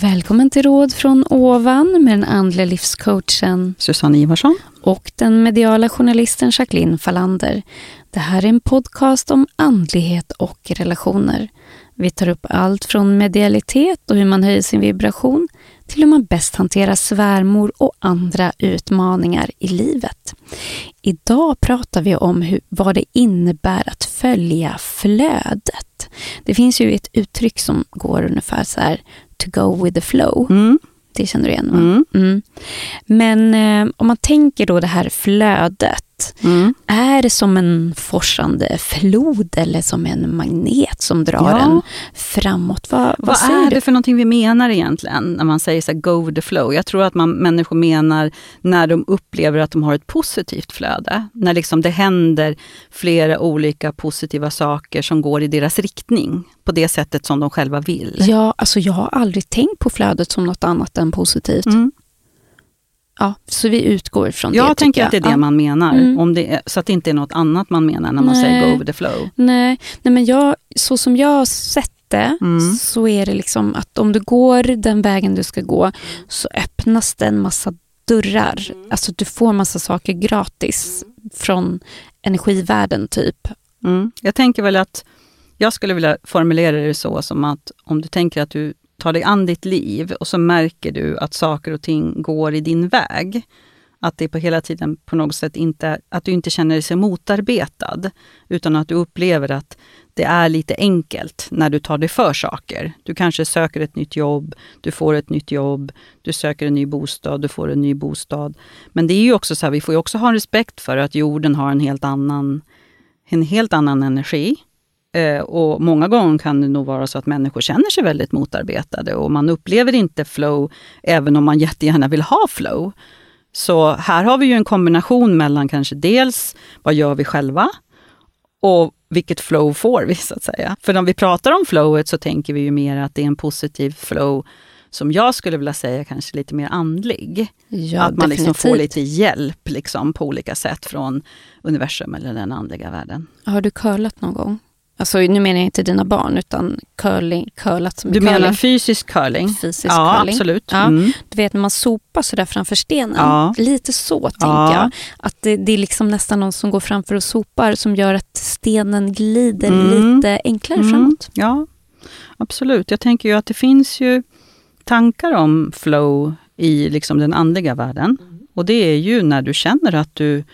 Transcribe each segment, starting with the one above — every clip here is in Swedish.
Välkommen till Råd från ovan med den andliga livscoachen Susanne Ivarsson. och den mediala journalisten Jacqueline Fallander. Det här är en podcast om andlighet och relationer. Vi tar upp allt från medialitet och hur man höjer sin vibration till hur man bäst hanterar svärmor och andra utmaningar i livet. Idag pratar vi om hur, vad det innebär att följa flödet. Det finns ju ett uttryck som går ungefär så här, to go with the flow. Mm. Det känner du igen va? Mm. Mm. Men eh, om man tänker då det här flödet. Mm. Är det som en forsande flod eller som en magnet som drar Ja. en framåt? Vad, vad, Vad är du? det för någonting vi menar egentligen när man säger så här, go with the flow? Jag tror att man, människor menar när de upplever att de har ett positivt flöde. När liksom det händer flera olika positiva saker som går i deras riktning på det sättet som de själva vill. Ja, alltså jag har aldrig tänkt på flödet som något annat än positivt. Mm. Ja, så vi utgår ifrån det. Jag tänker att det är det Ja. man menar, Mm. om det är, så att det inte är något annat man menar när man Nej. säger go with the flow. Nej, nej men jag, så som jag har sett det Mm. så är det liksom att om du går den vägen du ska gå så öppnas det en massa dörrar. Alltså du får massa saker gratis från energivärlden typ. Mm. Jag tänker väl att jag skulle vilja formulera det så som att om du tänker att du tar dig an ditt liv och så märker du att saker och ting går i din väg. Att det på hela tiden på något sätt inte, att du inte känner dig så motarbetad. Utan att du upplever att det är lite enkelt när du tar dig för saker. Du kanske söker ett nytt jobb, du får ett nytt jobb, du söker en ny bostad, du får en ny bostad. Men det är ju också så här, vi får ju också ha respekt för att jorden har en helt annan, en helt annan energi. Eh, och många gånger kan det nog vara så att människor känner sig väldigt motarbetade och man upplever inte flow, även om man jättegärna vill ha flow. Så här har vi ju en kombination mellan kanske dels vad gör vi själva och vilket flow får vi så att säga. För om vi pratar om flowet så tänker vi ju mer att det är en positiv flow som jag skulle vilja säga kanske lite mer andlig. Ja, att man liksom får lite hjälp liksom, på olika sätt från universum eller den andliga världen. Har du curlat någon gång? Alltså nu menar jag inte dina barn utan curling, curlat som Du curling. menar fysisk curling? fysisk ja, curling? absolut. Ja. Mm. Du vet när man sopar sådär framför stenen. Ja. Lite så tänker Ja. jag. Att det, det är liksom nästan någon som går framför och sopar som gör att stenen glider Mm. lite enklare Mm. framåt. Ja, absolut. Jag tänker ju att det finns ju tankar om flow i liksom den andliga världen. Och det är ju när du känner att du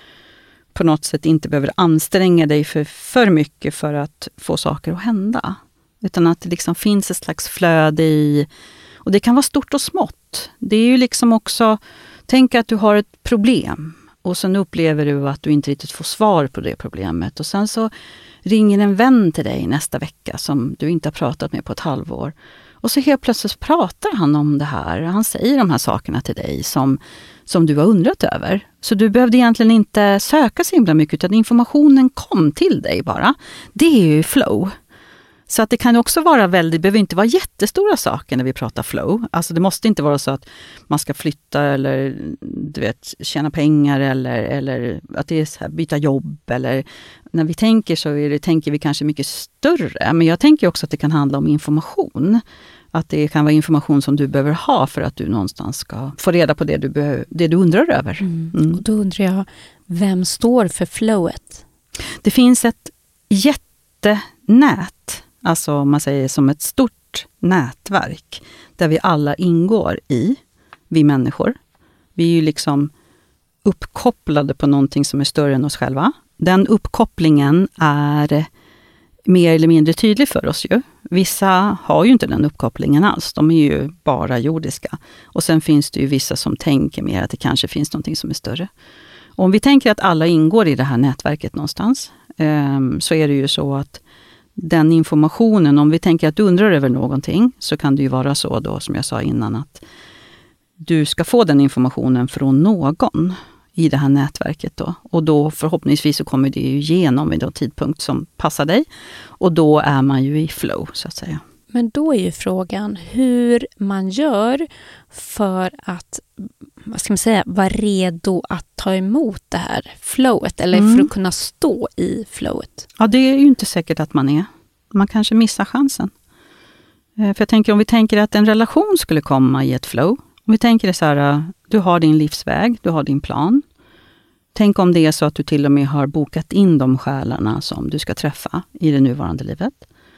på något sätt inte behöver anstränga dig för, för mycket för att få saker att hända. Utan att det liksom finns ett slags flöde i... Och det kan vara stort och smått. Det är ju liksom också... Tänk att du har ett problem och sen upplever du att du inte riktigt får svar på det problemet. Och sen så ringer en vän till dig nästa vecka som du inte har pratat med på ett halvår. Och så helt plötsligt pratar han om det här. Han säger de här sakerna till dig som, som du har undrat över. Så du behövde egentligen inte söka så himla mycket, utan informationen kom till dig bara. Det är ju flow. Så att det kan också vara väldigt, det behöver inte vara jättestora saker när vi pratar flow. Alltså det måste inte vara så att man ska flytta eller du vet, tjäna pengar eller, eller att det är här, byta jobb. Eller, när vi tänker så det, tänker vi kanske mycket större. Men jag tänker också att det kan handla om information. Att det kan vara information som du behöver ha för att du någonstans ska få reda på det du, behöver, det du undrar över. Mm. Och då undrar jag, vem står för flowet? Det finns ett jättenät, alltså om man säger som ett stort nätverk, där vi alla ingår i, vi människor. Vi är ju liksom uppkopplade på någonting som är större än oss själva. Den uppkopplingen är mer eller mindre tydlig för oss ju. Vissa har ju inte den uppkopplingen alls, de är ju bara jordiska. Och sen finns det ju vissa som tänker mer att det kanske finns någonting som är större. Och om vi tänker att alla ingår i det här nätverket någonstans, ehm, så är det ju så att den informationen, om vi tänker att du undrar över någonting, så kan det ju vara så då, som jag sa innan, att du ska få den informationen från någon i det här nätverket. Då. Och då förhoppningsvis så kommer det ju igenom vid en tidpunkt som passar dig. Och då är man ju i flow, så att säga. Men då är ju frågan hur man gör för att vad ska man säga, vara redo att ta emot det här flowet eller Mm. för att kunna stå i flowet. Ja, det är ju inte säkert att man är. Man kanske missar chansen. Eh, för jag tänker om vi tänker att en relation skulle komma i ett flow. Om vi tänker så här, eh, du har din livsväg, du har din plan. Tänk om det är så att du till och med har bokat in de själarna som du ska träffa i det nuvarande livet.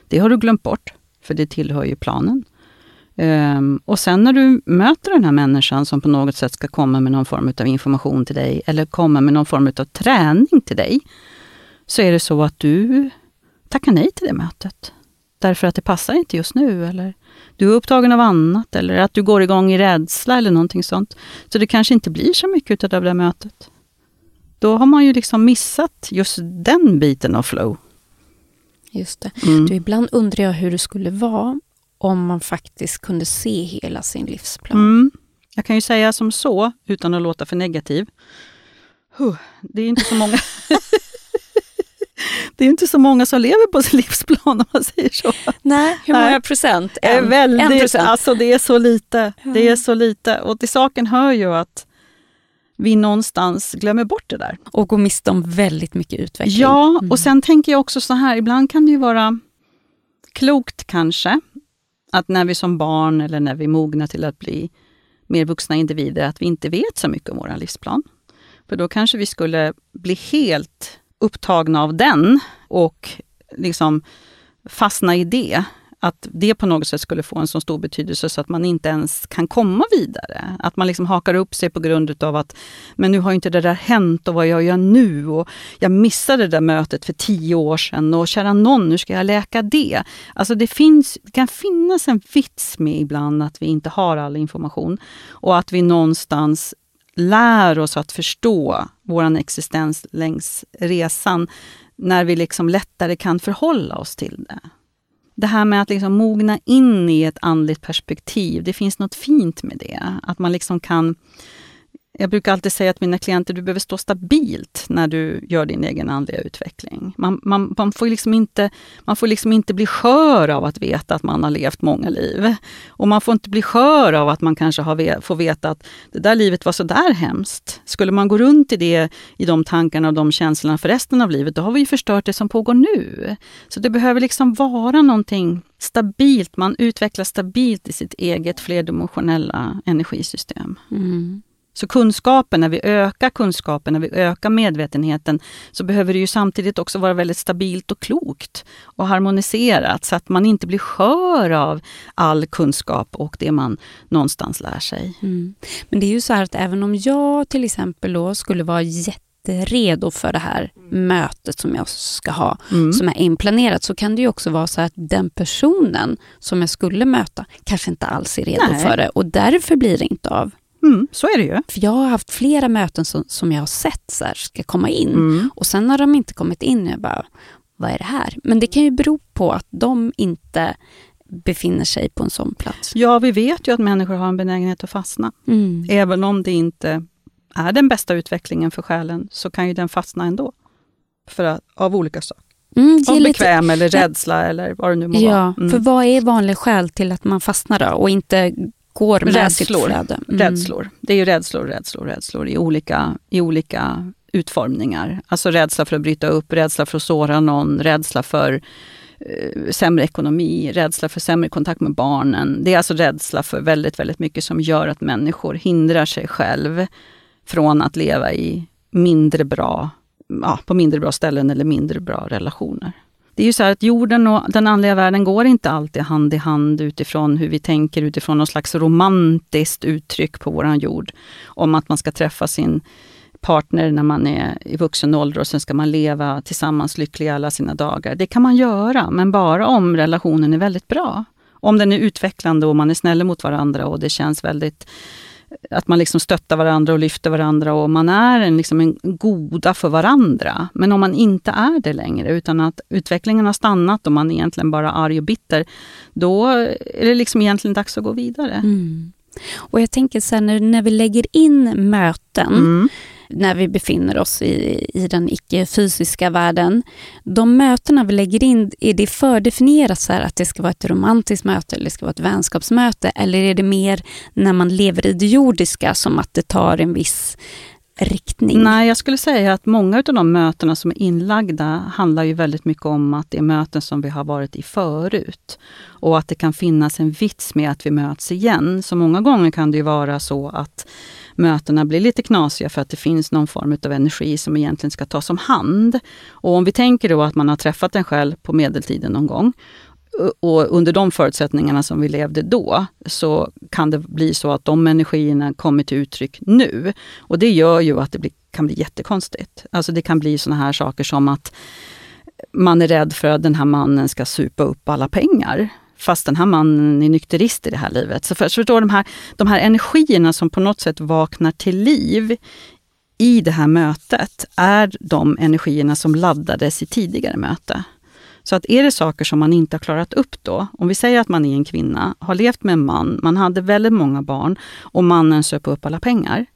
Det har du glömt bort, för det tillhör ju planen. Um, och sen när du möter den här människan som på något sätt ska komma med någon form av information till dig, eller komma med någon form av träning till dig, så är det så att du tackar nej till det mötet. Därför att det passar inte just nu, eller du är upptagen av annat, eller att du går igång i rädsla eller någonting sånt. Så det kanske inte blir så mycket av det mötet. Då har man ju liksom missat just den biten av flow. Just det. Mm. Du, ibland undrar jag hur det skulle vara om man faktiskt kunde se hela sin livsplan. Mm. Jag kan ju säga som så, utan att låta för negativ. Det är inte så många det är inte så många som lever på sin livsplan om man säger så. Nej, hur många Nej. procent? En, väldigt, en procent? Alltså det är så lite. Det är så lite. Och till saken hör ju att vi någonstans glömmer bort det där. Och går miste om väldigt mycket utveckling. Ja, mm. och sen tänker jag också så här, ibland kan det ju vara klokt kanske, att när vi som barn eller när vi mognar till att bli mer vuxna individer, att vi inte vet så mycket om vår livsplan. För då kanske vi skulle bli helt upptagna av den och liksom fastna i det att det på något sätt skulle få en så stor betydelse så att man inte ens kan komma vidare. Att man liksom hakar upp sig på grund av att men nu har inte det där hänt och vad jag gör nu och jag missade det där mötet för tio år sedan och kära någon, hur ska jag läka det. Alltså det, finns, det kan finnas en vits med ibland att vi inte har all information och att vi någonstans lär oss att förstå vår existens längs resan när vi liksom lättare kan förhålla oss till det det här med att liksom mogna in i ett andligt perspektiv, det finns något fint med det. Att man liksom kan jag brukar alltid säga till mina klienter, du behöver stå stabilt när du gör din egen andliga utveckling. Man, man, man, får liksom inte, man får liksom inte bli skör av att veta att man har levt många liv. Och man får inte bli skör av att man kanske har, får veta att det där livet var så där hemskt. Skulle man gå runt i det, i de tankarna och de känslorna för resten av livet, då har vi ju förstört det som pågår nu. Så det behöver liksom vara någonting stabilt, man utvecklas stabilt i sitt eget flerdimensionella energisystem. Mm. Så kunskapen, när vi ökar kunskapen, när vi ökar medvetenheten, så behöver det ju samtidigt också vara väldigt stabilt och klokt och harmoniserat så att man inte blir skör av all kunskap och det man någonstans lär sig. Mm. Men det är ju så här att även om jag till exempel då skulle vara jätteredo för det här mötet som jag ska ha, mm. som är inplanerat, så kan det ju också vara så att den personen som jag skulle möta kanske inte alls är redo Nej. för det och därför blir det inte av. Mm, så är det ju. För jag har haft flera möten som, som jag har sett så här, ska komma in mm. och sen har de inte kommit in. Jag bara, vad är det här? Men det kan ju bero på att de inte befinner sig på en sån plats. Ja, vi vet ju att människor har en benägenhet att fastna. Mm. Även om det inte är den bästa utvecklingen för själen, så kan ju den fastna ändå. För att, av olika saker. Mm, av bekväm lite... eller rädsla eller vad det nu må ja, vara. Mm. För vad är vanlig skäl till att man fastnar då och inte går med rädslor. sitt flöde. Mm. Rädslor. Det är ju rädslor, rädslor, rädslor i olika, i olika utformningar. Alltså rädsla för att bryta upp, rädsla för att såra någon, rädsla för eh, sämre ekonomi, rädsla för sämre kontakt med barnen. Det är alltså rädsla för väldigt, väldigt mycket som gör att människor hindrar sig själv från att leva i mindre bra, ja, på mindre bra ställen eller mindre bra relationer. Det är ju så att jorden och den andliga världen går inte alltid hand i hand utifrån hur vi tänker, utifrån något slags romantiskt uttryck på våran jord. Om att man ska träffa sin partner när man är i vuxen ålder och sen ska man leva tillsammans lyckliga alla sina dagar. Det kan man göra, men bara om relationen är väldigt bra. Om den är utvecklande och man är snäll mot varandra och det känns väldigt att man liksom stöttar varandra och lyfter varandra och man är en, liksom en goda för varandra. Men om man inte är det längre, utan att utvecklingen har stannat och man är egentligen bara arg och bitter, då är det liksom egentligen dags att gå vidare. Mm. Och jag tänker sen när, när vi lägger in möten, mm när vi befinner oss i, i den icke-fysiska världen. De mötena vi lägger in, är det fördefinierat så att det ska vara ett romantiskt möte eller det ska vara ett vänskapsmöte? Eller är det mer när man lever i det jordiska som att det tar en viss riktning? Nej, jag skulle säga att många av de mötena som är inlagda handlar ju väldigt mycket om att det är möten som vi har varit i förut. Och att det kan finnas en vits med att vi möts igen. Så många gånger kan det ju vara så att mötena blir lite knasiga för att det finns någon form av energi som egentligen ska tas om hand. Och om vi tänker då att man har träffat en själv på medeltiden någon gång och under de förutsättningarna som vi levde då, så kan det bli så att de energierna kommer till uttryck nu. Och det gör ju att det blir, kan bli jättekonstigt. Alltså det kan bli såna här saker som att man är rädd för att den här mannen ska supa upp alla pengar. Fast den här mannen är nykterist i det här livet. Så för, förstår de här, de här energierna som på något sätt vaknar till liv i det här mötet är de energierna som laddades i tidigare möte. Så att är det saker som man inte har klarat upp då, om vi säger att man är en kvinna, har levt med en man, man hade väldigt många barn och mannen söp upp alla pengar.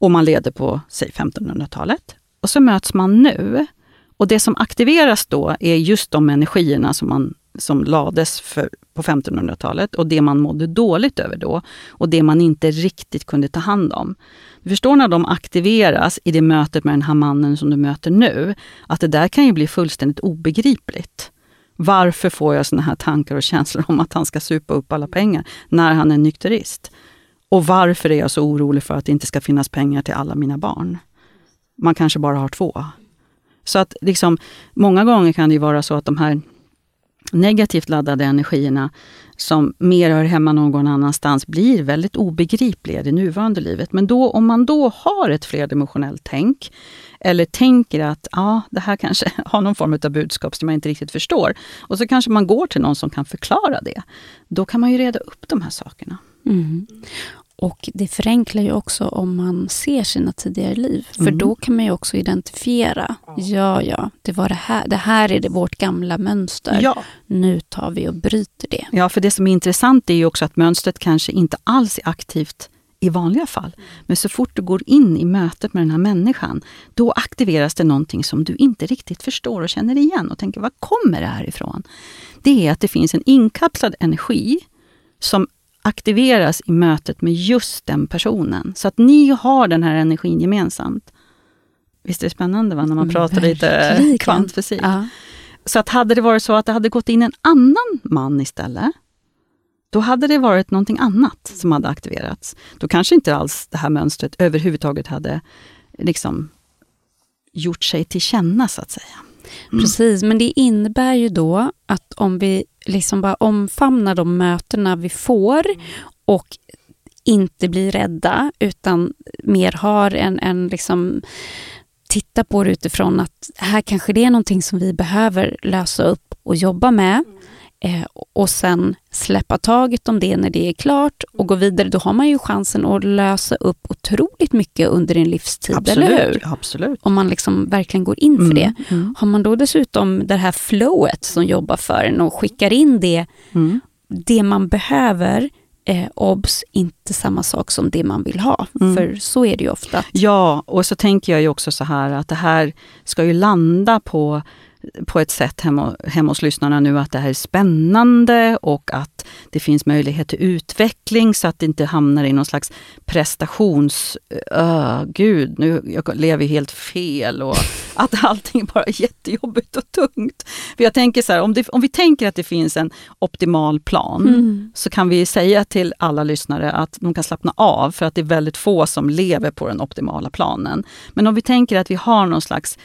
Och man leder på, säg 1500-talet. Och så möts man nu. Och det som aktiveras då är just de energierna som, man, som lades för, på 1500-talet och det man mådde dåligt över då och det man inte riktigt kunde ta hand om. Du förstår när de aktiveras i det mötet med den här mannen som du möter nu, att det där kan ju bli fullständigt obegripligt. Varför får jag såna här tankar och känslor om att han ska supa upp alla pengar när han är nykterist? Och varför är jag så orolig för att det inte ska finnas pengar till alla mina barn? Man kanske bara har två. Så att liksom, många gånger kan det vara så att de här negativt laddade energierna som mer hör hemma någon annanstans blir väldigt obegripliga i det nuvarande livet. Men då, om man då har ett flerdimensionellt tänk eller tänker att ja, det här kanske har någon form av budskap som man inte riktigt förstår och så kanske man går till någon som kan förklara det. Då kan man ju reda upp de här sakerna. Mm. Och det förenklar ju också om man ser sina tidigare liv. För mm. då kan man ju också identifiera. Ja, ja, det var det här. Det här är det vårt gamla mönster. Ja. Nu tar vi och bryter det. Ja, för det som är intressant är ju också att mönstret kanske inte alls är aktivt i vanliga fall. Men så fort du går in i mötet med den här människan, då aktiveras det någonting som du inte riktigt förstår och känner igen och tänker, var kommer det här ifrån? Det är att det finns en inkapslad energi som aktiveras i mötet med just den personen. Så att ni har den här energin gemensamt. Visst är det spännande va? när man pratar Verkligen. lite kvantfysik? Ja. Så att hade det varit så att det hade gått in en annan man istället, då hade det varit någonting annat som hade aktiverats. Då kanske inte alls det här mönstret överhuvudtaget hade liksom gjort sig till känna, så att säga. Mm. Precis, men det innebär ju då att om vi liksom bara omfamnar de mötena vi får och inte blir rädda, utan mer har en, en liksom titta på det utifrån att här kanske det är någonting som vi behöver lösa upp och jobba med. Eh, och sen släppa taget om det när det är klart och gå vidare. Då har man ju chansen att lösa upp otroligt mycket under en livstid, absolut, eller hur? Absolut. Om man liksom verkligen går in för mm, det. Mm. Har man då dessutom det här flowet som jobbar för en och skickar in det, mm. det man behöver, eh, obs, inte samma sak som det man vill ha. Mm. För så är det ju ofta. Ja, och så tänker jag ju också så här att det här ska ju landa på på ett sätt hemma, hemma hos lyssnarna nu att det här är spännande och att det finns möjlighet till utveckling så att det inte hamnar i någon slags prestations... Uh, gud, nu jag lever helt fel och att allting bara är jättejobbigt och tungt. För jag tänker så här, om, det, om vi tänker att det finns en optimal plan mm. så kan vi säga till alla lyssnare att de kan slappna av för att det är väldigt få som lever på den optimala planen. Men om vi tänker att vi har någon slags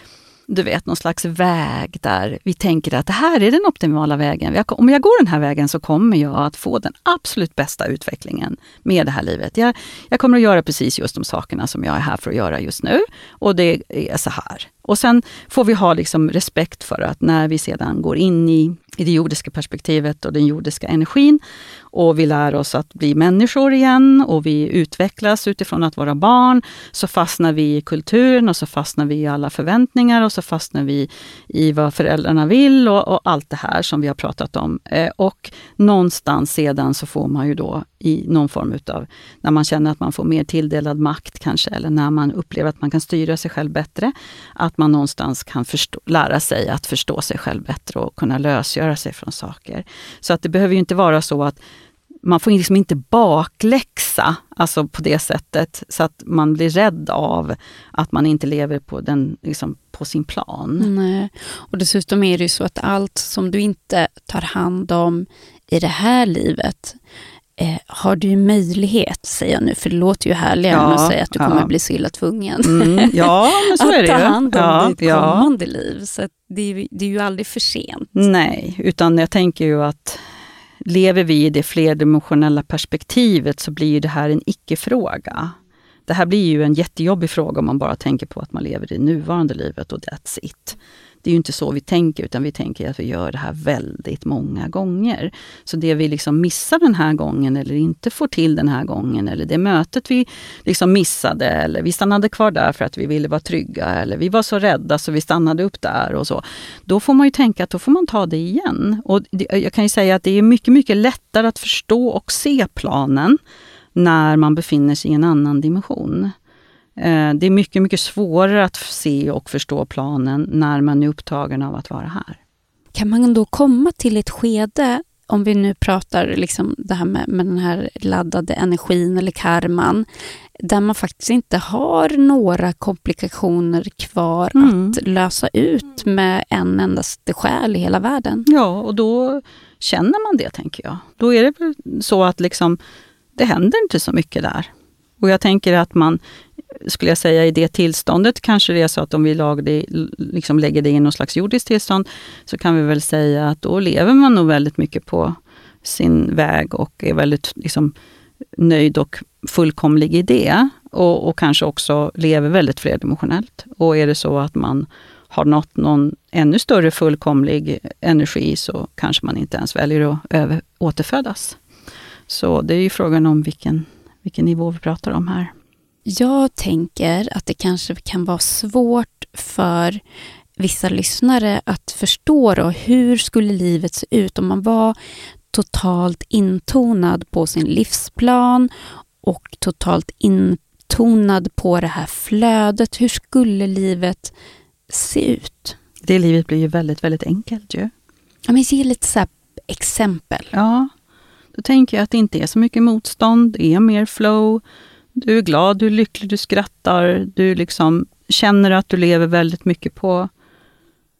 du vet, någon slags väg där vi tänker att det här är den optimala vägen. Om jag går den här vägen så kommer jag att få den absolut bästa utvecklingen med det här livet. Jag, jag kommer att göra precis just de sakerna som jag är här för att göra just nu. Och det är så här. Och sen får vi ha liksom respekt för att när vi sedan går in i, i det jordiska perspektivet och den jordiska energin och vi lär oss att bli människor igen och vi utvecklas utifrån att vara barn, så fastnar vi i kulturen och så fastnar vi i alla förväntningar och så så fastnar vi i vad föräldrarna vill och, och allt det här som vi har pratat om. Eh, och någonstans sedan så får man ju då i någon form utav, när man känner att man får mer tilldelad makt kanske, eller när man upplever att man kan styra sig själv bättre, att man någonstans kan förstå, lära sig att förstå sig själv bättre och kunna lösgöra sig från saker. Så att det behöver ju inte vara så att man får liksom inte bakläxa alltså på det sättet så att man blir rädd av att man inte lever på, den, liksom, på sin plan. Nej. Och dessutom är det ju så att allt som du inte tar hand om i det här livet eh, har du möjlighet, säger jag nu, för det låter ju härligare ja, än att säga att du kommer bli så illa tvungen. Mm, ja, men så är det ju. Att ta hand om ja, ditt ja. kommande liv. Så det är, det är ju aldrig för sent. Nej, utan jag tänker ju att lever vi i det flerdimensionella perspektivet så blir det här en icke-fråga. Det här blir ju en jättejobbig fråga om man bara tänker på att man lever i det nuvarande livet och that's it. Det är ju inte så vi tänker, utan vi tänker att vi gör det här väldigt många gånger. Så det vi liksom missar den här gången eller inte får till den här gången, eller det mötet vi liksom missade, eller vi stannade kvar där för att vi ville vara trygga, eller vi var så rädda så vi stannade upp där och så. Då får man ju tänka att då får man ta det igen. Och jag kan ju säga att det är mycket, mycket lättare att förstå och se planen när man befinner sig i en annan dimension. Eh, det är mycket, mycket svårare att se och förstå planen när man är upptagen av att vara här. Kan man då komma till ett skede, om vi nu pratar liksom det här med, med den här laddade energin eller karman, där man faktiskt inte har några komplikationer kvar mm. att lösa ut med en endaste själ i hela världen? Ja, och då känner man det, tänker jag. Då är det så att liksom, det händer inte så mycket där. Och jag tänker att man skulle jag säga, i det tillståndet kanske det är så att om vi det, liksom lägger det i något slags jordiskt tillstånd, så kan vi väl säga att då lever man nog väldigt mycket på sin väg och är väldigt liksom, nöjd och fullkomlig i det. Och, och kanske också lever väldigt flerdimensionellt. Och är det så att man har nått någon ännu större fullkomlig energi så kanske man inte ens väljer att över, återfödas. Så det är ju frågan om vilken, vilken nivå vi pratar om här. Jag tänker att det kanske kan vara svårt för vissa lyssnare att förstå då, hur skulle livet se ut om man var totalt intonad på sin livsplan och totalt intonad på det här flödet. Hur skulle livet se ut? Det livet blir ju väldigt, väldigt enkelt ju. Ja, men ge lite så exempel. Ja, då tänker jag att det inte är så mycket motstånd, det är mer flow. Du är glad, du är lycklig, du skrattar, du liksom känner att du lever väldigt mycket på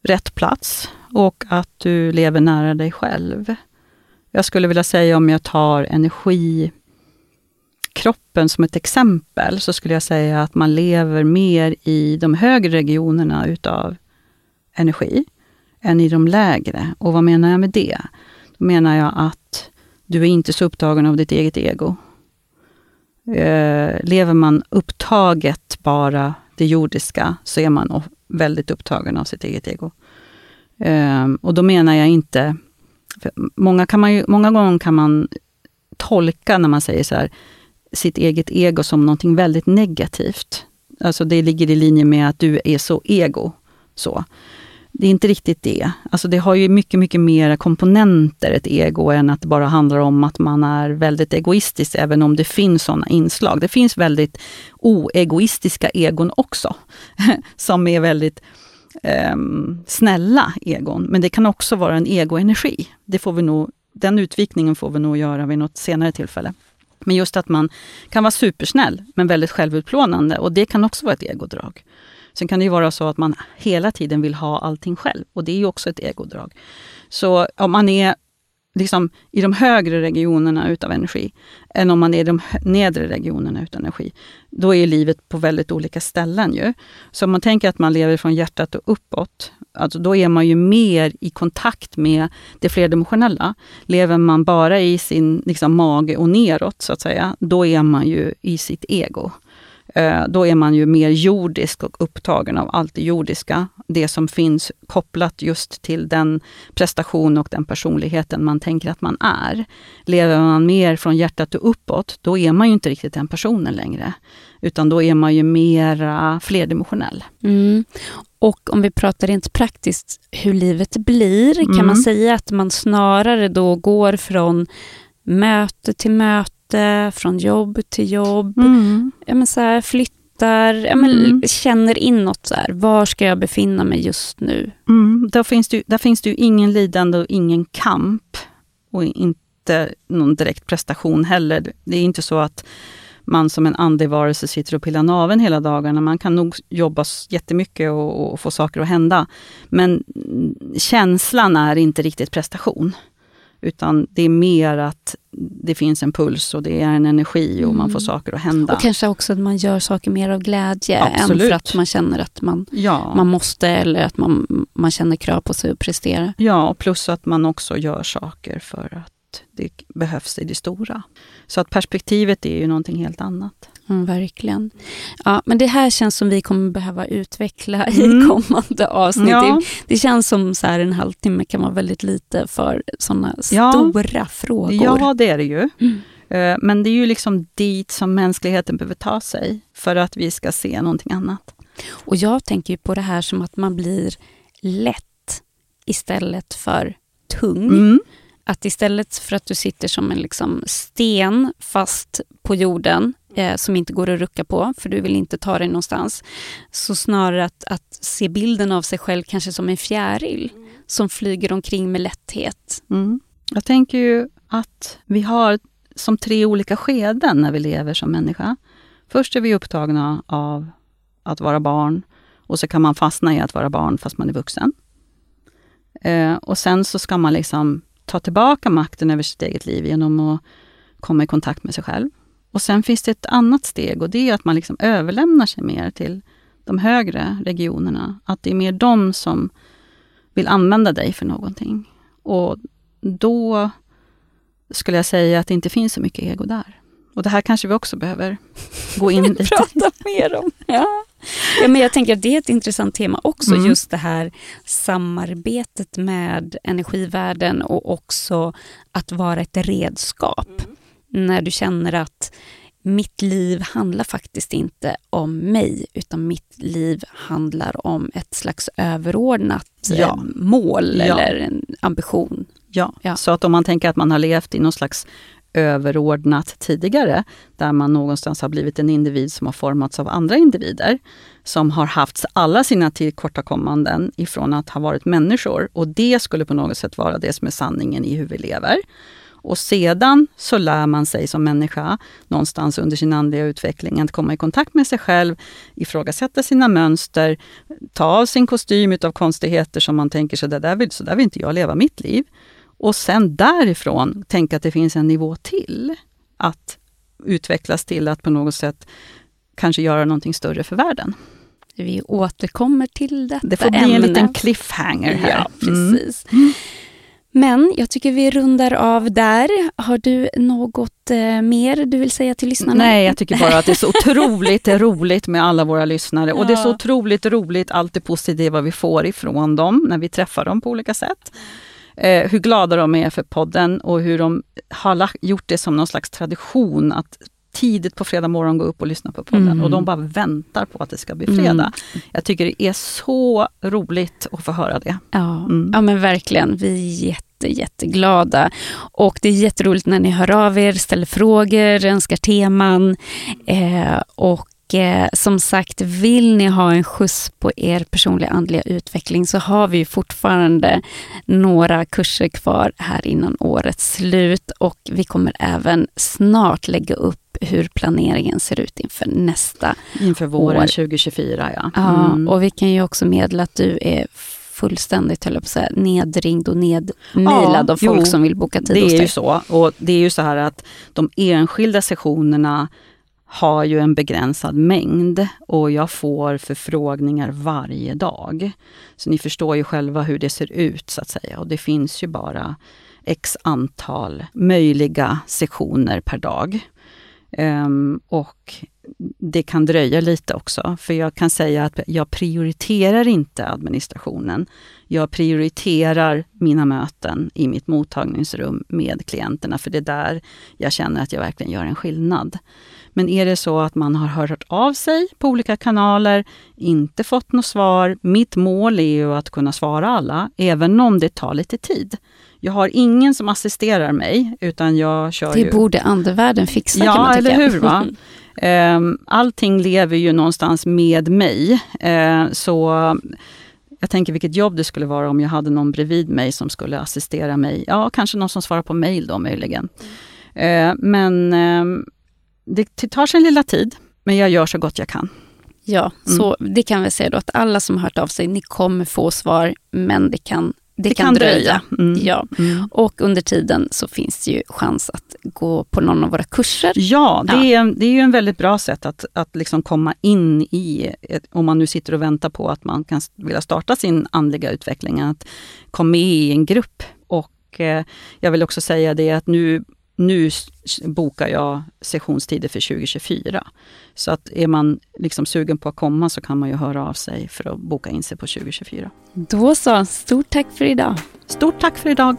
rätt plats och att du lever nära dig själv. Jag skulle vilja säga om jag tar energikroppen som ett exempel, så skulle jag säga att man lever mer i de högre regionerna utav energi än i de lägre. Och vad menar jag med det? Då menar jag att du är inte så upptagen av ditt eget ego Eh, lever man upptaget bara det jordiska, så är man väldigt upptagen av sitt eget ego. Eh, och då menar jag inte... Många, kan man ju, många gånger kan man tolka när man säger så här, sitt eget ego som någonting väldigt negativt. Alltså det ligger i linje med att du är så ego. Så det är inte riktigt det. Alltså det har ju mycket, mycket mer komponenter, ett ego, än att det bara handlar om att man är väldigt egoistisk, även om det finns sådana inslag. Det finns väldigt oegoistiska egon också, som är väldigt eh, snälla egon. Men det kan också vara en egoenergi. Det får vi nog, den utvikningen får vi nog göra vid något senare tillfälle. Men just att man kan vara supersnäll, men väldigt självutplånande. Och det kan också vara ett egodrag. Sen kan det ju vara så att man hela tiden vill ha allting själv och det är ju också ett egodrag. Så om man är liksom i de högre regionerna utav energi, än om man är i de nedre regionerna utav energi, då är livet på väldigt olika ställen. Ju. Så om man tänker att man lever från hjärtat och uppåt, alltså då är man ju mer i kontakt med det flerdimensionella. Lever man bara i sin liksom, mage och neråt, så att säga, då är man ju i sitt ego. Eh, då är man ju mer jordisk och upptagen av allt det jordiska. Det som finns kopplat just till den prestation och den personligheten man tänker att man är. Lever man mer från hjärtat och uppåt, då är man ju inte riktigt den personen längre. Utan då är man ju mera flerdimensionell. Mm. Och om vi pratar rent praktiskt hur livet blir, mm. kan man säga att man snarare då går från möte till möte byte, från jobb till jobb. Mm. Ja, men så här, flyttar, ja, men mm. känner inåt. Så här, var ska jag befinna mig just nu? Mm. Där, finns det, där finns det ju ingen lidande och ingen kamp. Och in, inte någon direkt prestation heller. Det är inte så att man som en andlig varelse sitter och pillar naven hela dagarna. Man kan nog jobba jättemycket och, och få saker att hända. Men känslan är inte riktigt prestation. Utan det är mer att det finns en puls och det är en energi och man får mm. saker att hända. Och kanske också att man gör saker mer av glädje Absolut. än för att man känner att man, ja. man måste eller att man, man känner krav på sig att prestera. Ja, plus att man också gör saker för att det behövs i det stora. Så att perspektivet är ju någonting helt annat. Mm, verkligen. Ja, men det här känns som vi kommer behöva utveckla i mm. kommande avsnitt. Ja. Det, känns som så här en halvtimme kan vara väldigt lite för sådana ja. stora frågor. Ja, det är det ju. Mm. Eh, men det är ju liksom dit som mänskligheten behöver ta sig för att vi ska se någonting annat. Och jag tänker på det här som att man blir lätt istället för tung. Mm. Att istället för att du sitter som en liksom sten fast på jorden eh, som inte går att rucka på, för du vill inte ta dig någonstans, så snarare att, att se bilden av sig själv kanske som en fjäril mm. som flyger omkring med lätthet. Mm. Jag tänker ju att vi har som tre olika skeden när vi lever som människa. Först är vi upptagna av att vara barn och så kan man fastna i att vara barn fast man är vuxen. Eh, och sen så ska man liksom ta tillbaka makten över sitt eget liv genom att komma i kontakt med sig själv. Och sen finns det ett annat steg och det är att man liksom överlämnar sig mer till de högre regionerna. Att det är mer de som vill använda dig för någonting. Och då skulle jag säga att det inte finns så mycket ego där. Och det här kanske vi också behöver gå in lite Prata mer om. Ja. ja, men jag tänker att det är ett intressant tema också, mm. just det här samarbetet med energivärlden och också att vara ett redskap. När du känner att mitt liv handlar faktiskt inte om mig, utan mitt liv handlar om ett slags överordnat ja. Eh, mål ja. eller en ambition. Ja. ja, så att om man tänker att man har levt i någon slags överordnat tidigare, där man någonstans har blivit en individ som har formats av andra individer, som har haft alla sina tillkortakommanden ifrån att ha varit människor. Och det skulle på något sätt vara det som är sanningen i hur vi lever. Och sedan så lär man sig som människa någonstans under sin andliga utveckling att komma i kontakt med sig själv, ifrågasätta sina mönster, ta av sin kostym av konstigheter som man tänker sig, det där vill, så där vill inte jag leva mitt liv. Och sen därifrån tänka att det finns en nivå till att utvecklas till att på något sätt kanske göra någonting större för världen. Vi återkommer till detta Det får bli ämne. en liten cliffhanger här. Ja, precis. Mm. Men jag tycker vi rundar av där. Har du något eh, mer du vill säga till lyssnarna? Nej, jag tycker bara att det är så otroligt roligt med alla våra lyssnare. Ja. Och det är så otroligt roligt, allt det positiva vi får ifrån dem när vi träffar dem på olika sätt eh, hur glada de är för podden och hur de har gjort det som någon slags tradition att tidigt på fredag morgon gå upp och lyssna på podden. Mm. Och de bara väntar på att det ska bli fredag. Mm. Jag tycker det är så roligt att få höra det. Ja, mm. ja men verkligen. Vi är jätte, jätteglada. Och det är jätteroligt när ni hör av er, ställer frågor, önskar teman. Eh, och eh, som sagt, vill ni ha en skjuts på er personliga andliga utveckling så har vi fortfarande några kurser kvar här innan årets slut och vi kommer även snart lägga upp hur planeringen ser ut inför nästa Inför våren år. 2024, ja. Mm. ja. Och vi kan ju också meddela att du är fullständigt, höll jag på att säga, nedringd och nedmilad ja, av folk jo, som vill boka tid det hos dig. Det är ju så. Och det är ju så här att de enskilda sessionerna har ju en begränsad mängd och jag får förfrågningar varje dag. Så ni förstår ju själva hur det ser ut så att säga. Och det finns ju bara x antal möjliga sessioner per dag. Um, och det kan dröja lite också, för jag kan säga att jag prioriterar inte administrationen. Jag prioriterar mina möten i mitt mottagningsrum med klienterna, för det är där jag känner att jag verkligen gör en skillnad. Men är det så att man har hört av sig på olika kanaler, inte fått något svar. Mitt mål är ju att kunna svara alla, även om det tar lite tid. Jag har ingen som assisterar mig, utan jag kör Det ju... borde andevärlden fixa ja, kan man tycka. eller hur. Va? Ehm, allting lever ju någonstans med mig. Ehm, så jag tänker vilket jobb det skulle vara om jag hade någon bredvid mig som skulle assistera mig. Ja, kanske någon som svarar på mejl då möjligen. Mm. men eh, det tar sin lilla tid, men jag gör så gott jag kan. Ja, mm. så det kan vi säga då att alla som har hört av sig, ni kommer få svar, men det kan det, kan, kan dröja. Mm. Ja. Mm. Och under tiden så finns det ju chans att gå på någon av våra kurser. Ja, det, ja. Är, det är ju en väldigt bra sätt att, att liksom komma in i, om man nu sitter och väntar på att man kan vilja starta sin andliga utveckling, att komma med i en grupp. Och eh, jag vill också säga det att nu nu bokar jag sessionstider för 2024. Så att är man liksom sugen på att komma så kan man ju höra av sig för att boka in sig på 2024. Då så, stort tack för idag. Stort tack för idag.